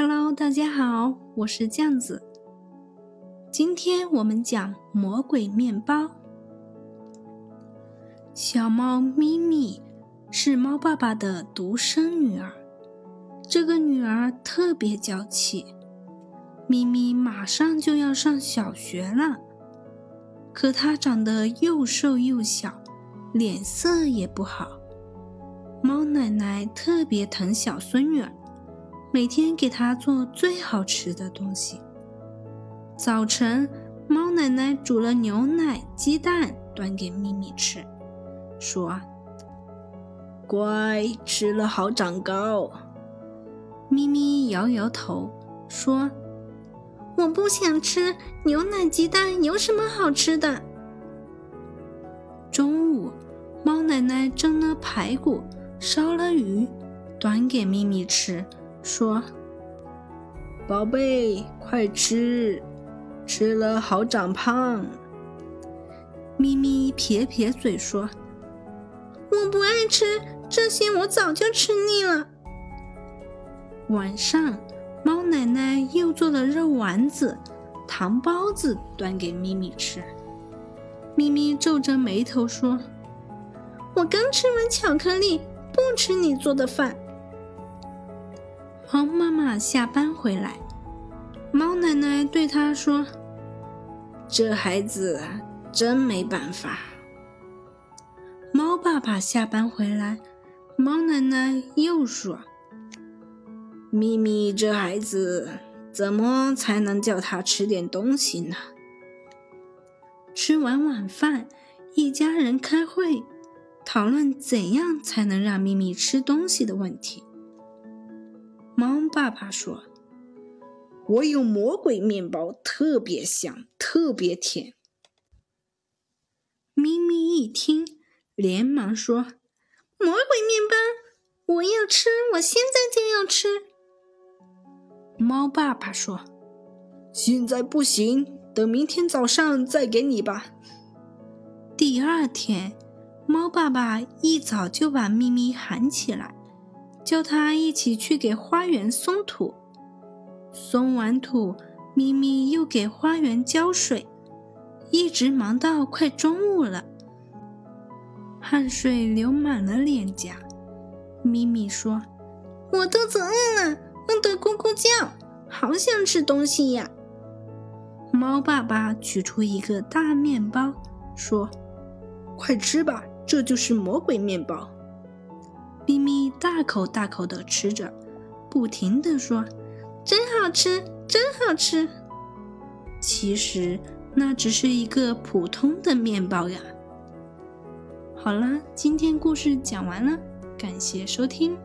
Hello，大家好，我是酱子。今天我们讲魔鬼面包。小猫咪咪是猫爸爸的独生女儿，这个女儿特别娇气。咪咪马上就要上小学了，可她长得又瘦又小，脸色也不好。猫奶奶特别疼小孙女儿。每天给它做最好吃的东西。早晨，猫奶奶煮了牛奶、鸡蛋，端给咪咪吃，说：“乖，吃了好长高。”咪咪摇摇头，说：“我不想吃牛奶、鸡蛋，有什么好吃的？”中午，猫奶奶蒸了排骨，烧了鱼，端给咪咪吃。说：“宝贝，快吃，吃了好长胖。”咪咪撇撇嘴说：“我不爱吃这些，我早就吃腻了。”晚上，猫奶奶又做了肉丸子、糖包子，端给咪咪吃。咪咪皱着眉头说：“我刚吃完巧克力，不吃你做的饭。”猫妈妈下班回来，猫奶奶对她说：“这孩子真没办法。”猫爸爸下班回来，猫奶奶又说：“咪咪这孩子怎么才能叫他吃点东西呢？”吃完晚饭，一家人开会，讨论怎样才能让咪咪吃东西的问题。猫爸爸说：“我有魔鬼面包，特别香，特别甜。”咪咪一听，连忙说：“魔鬼面包，我要吃，我现在就要吃。”猫爸爸说：“现在不行，等明天早上再给你吧。”第二天，猫爸爸一早就把咪咪喊起来。叫他一起去给花园松土，松完土，咪咪又给花园浇水，一直忙到快中午了，汗水流满了脸颊。咪咪说：“我肚子饿了，饿得咕咕叫，好想吃东西呀。”猫爸爸取出一个大面包，说：“快吃吧，这就是魔鬼面包。”咪咪大口大口的吃着，不停的说：“真好吃，真好吃。”其实那只是一个普通的面包呀。好了，今天故事讲完了，感谢收听。